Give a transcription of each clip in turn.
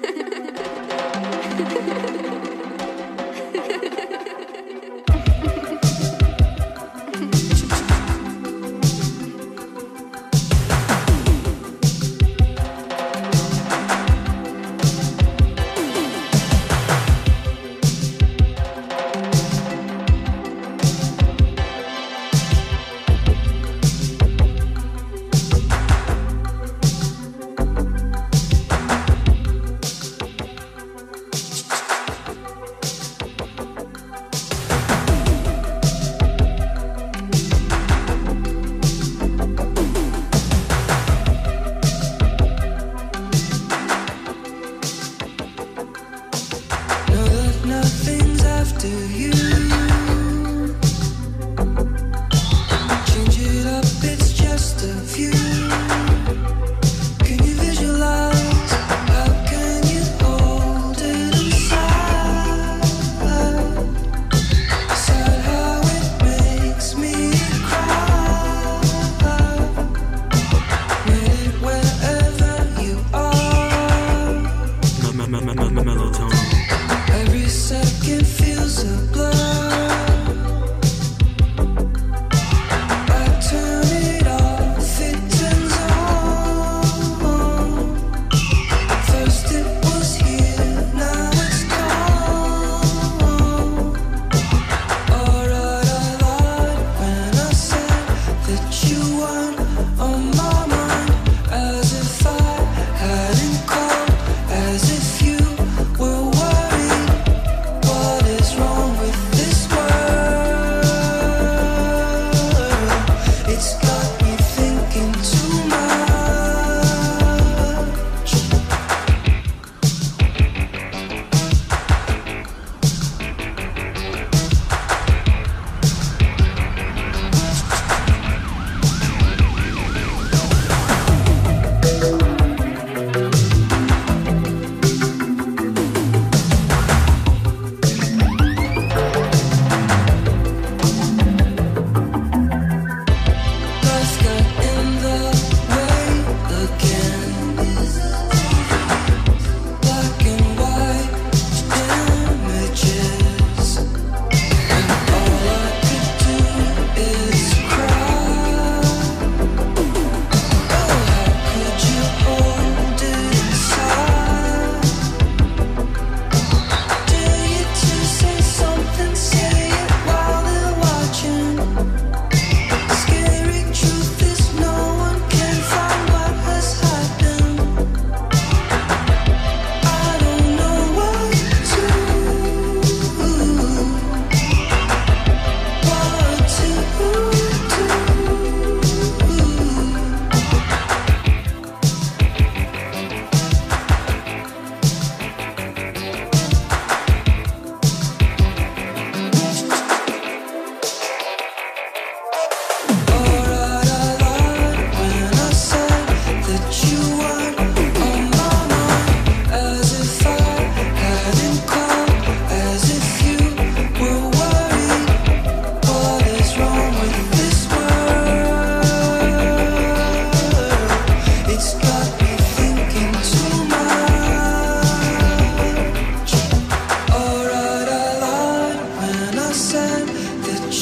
Thank you.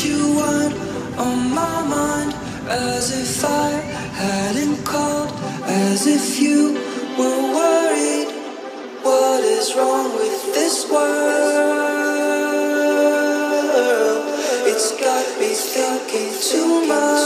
you want on my mind as if I hadn't called, as if you were worried. What is wrong with this world? It's got me thinking too much.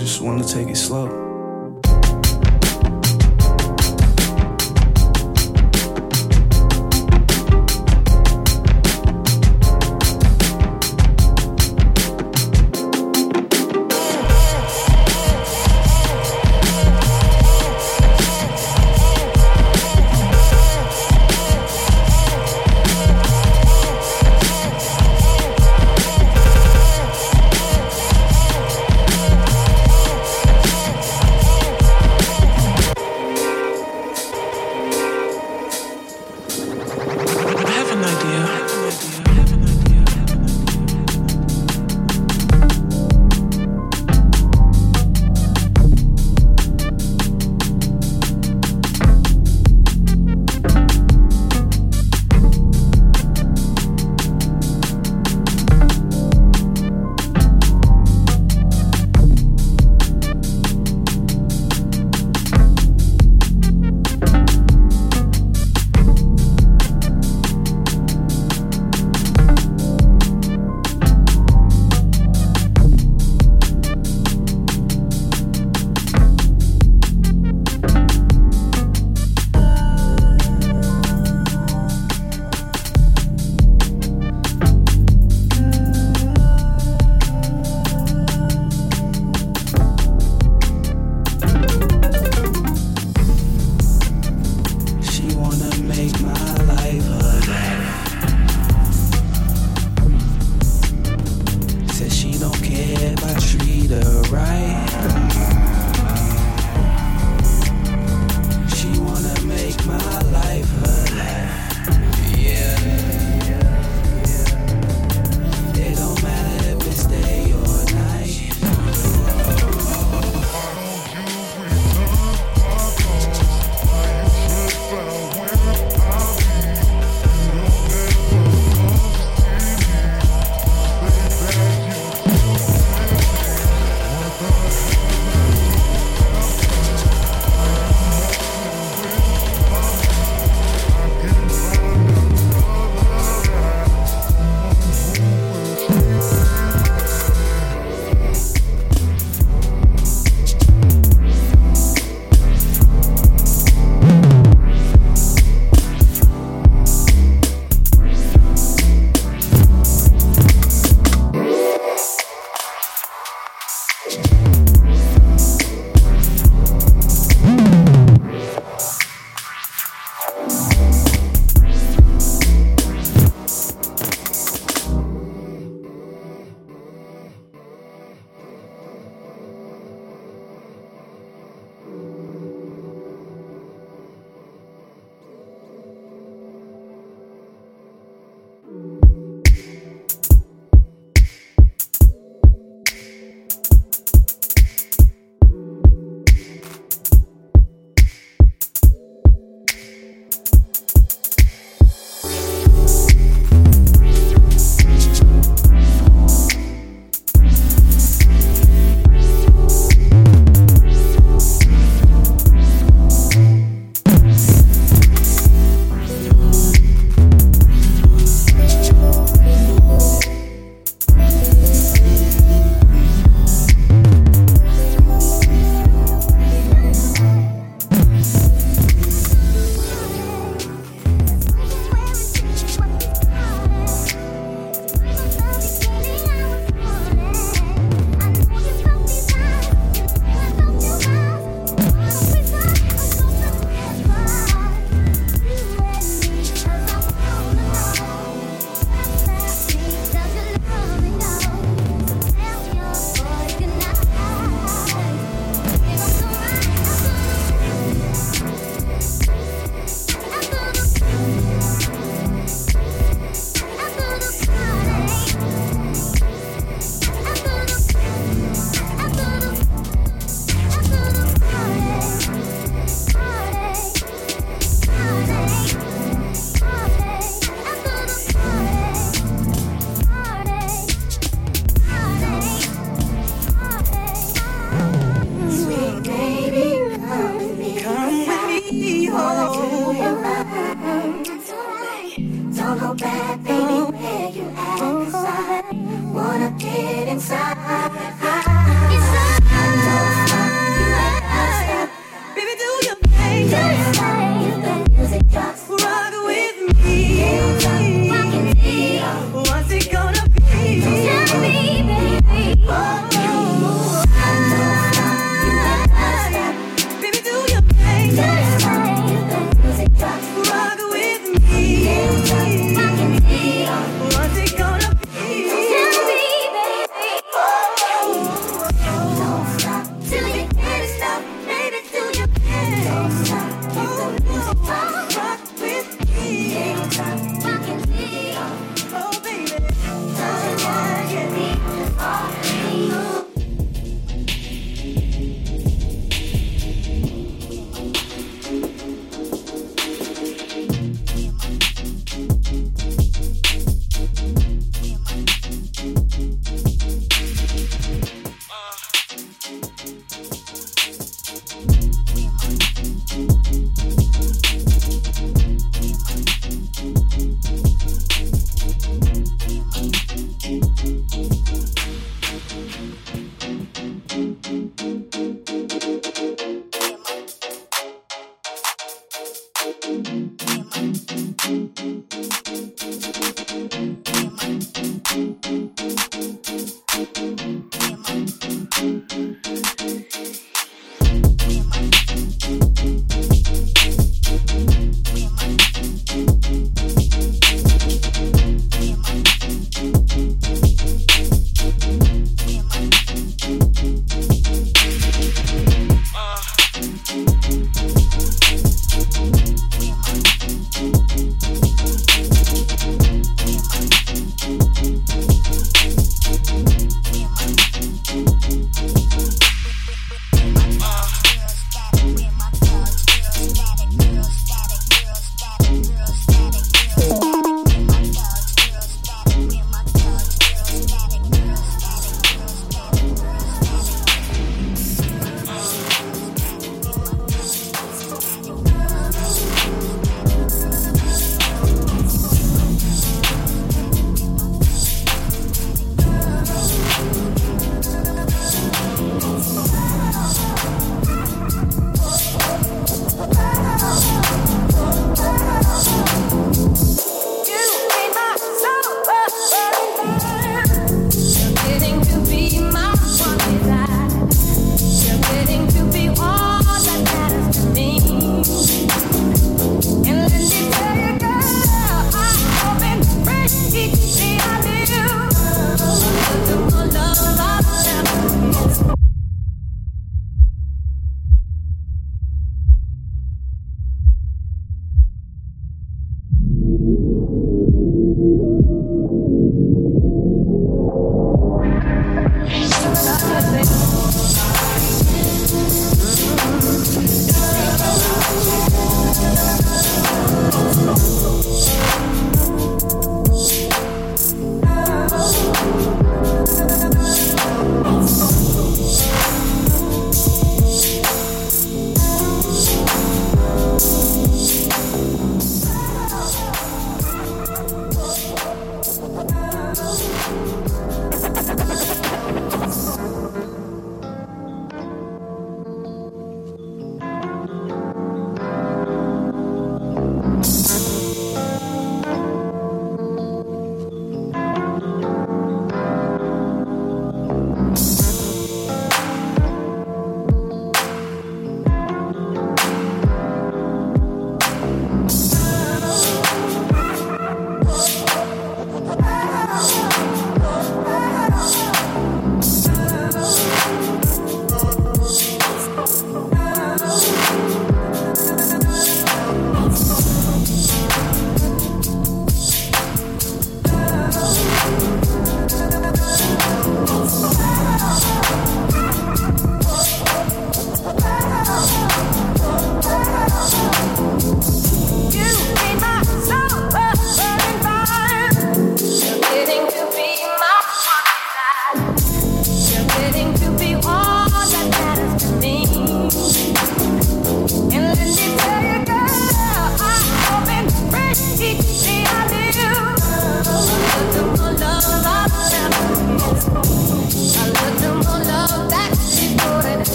just want to take it slow.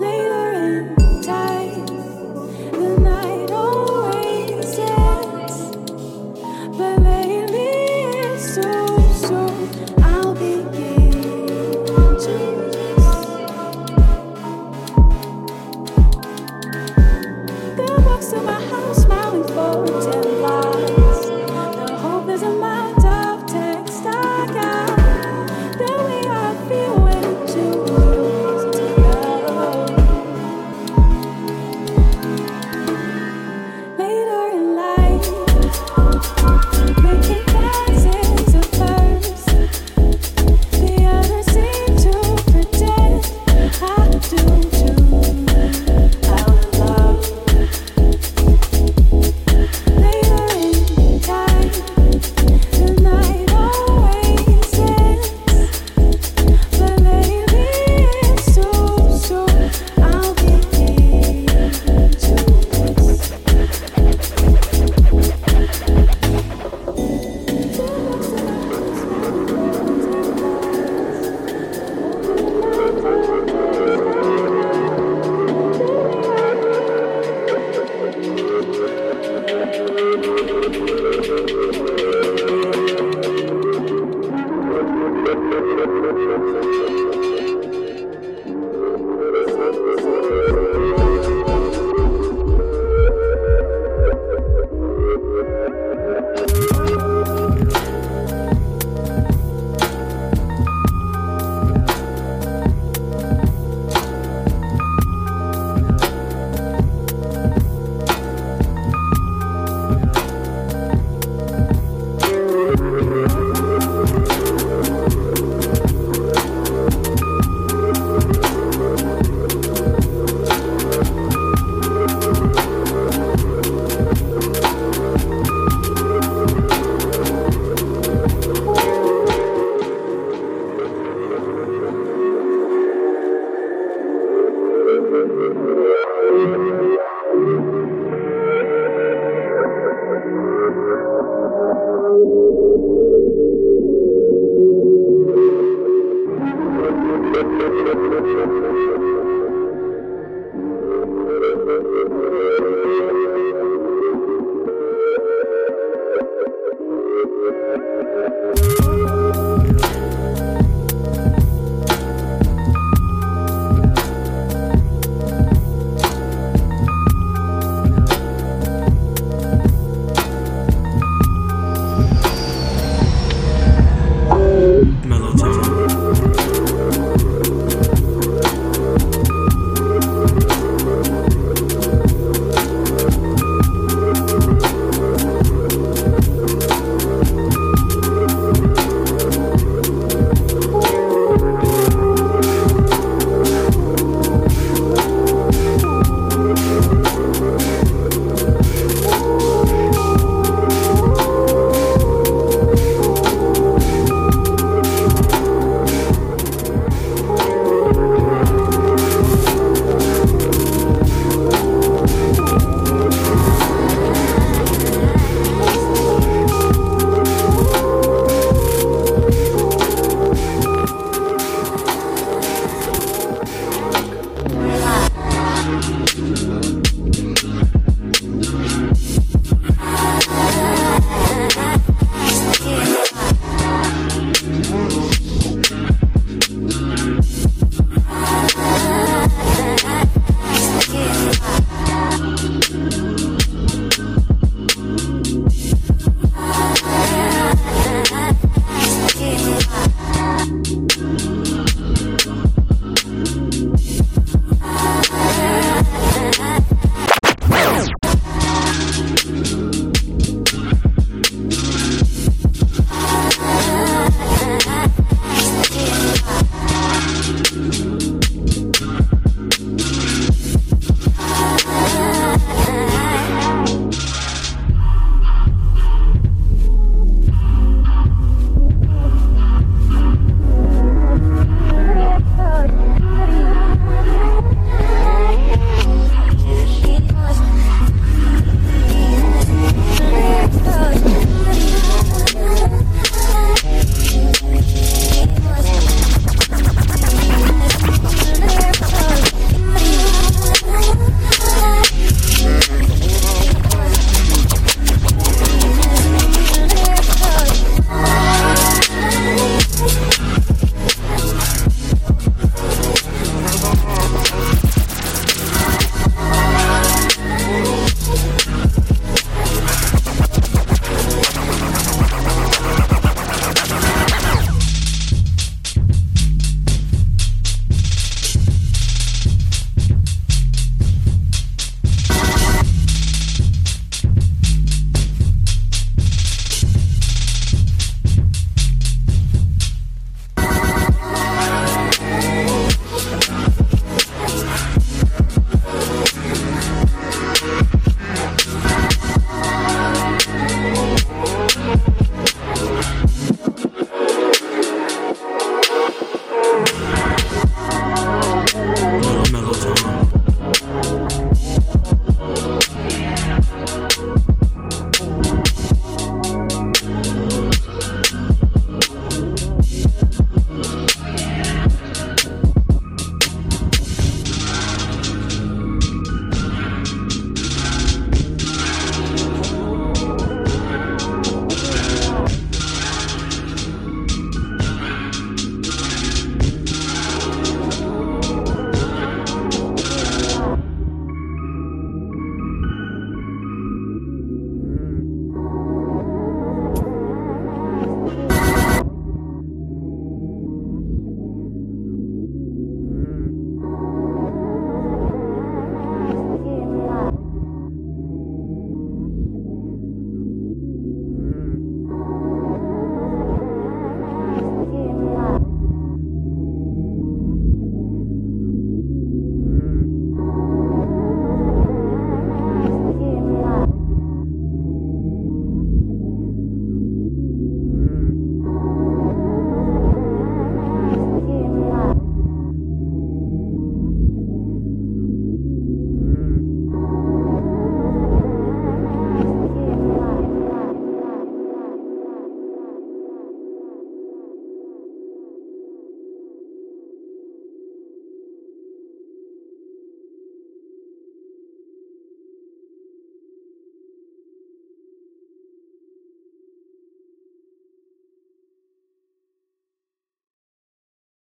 Lay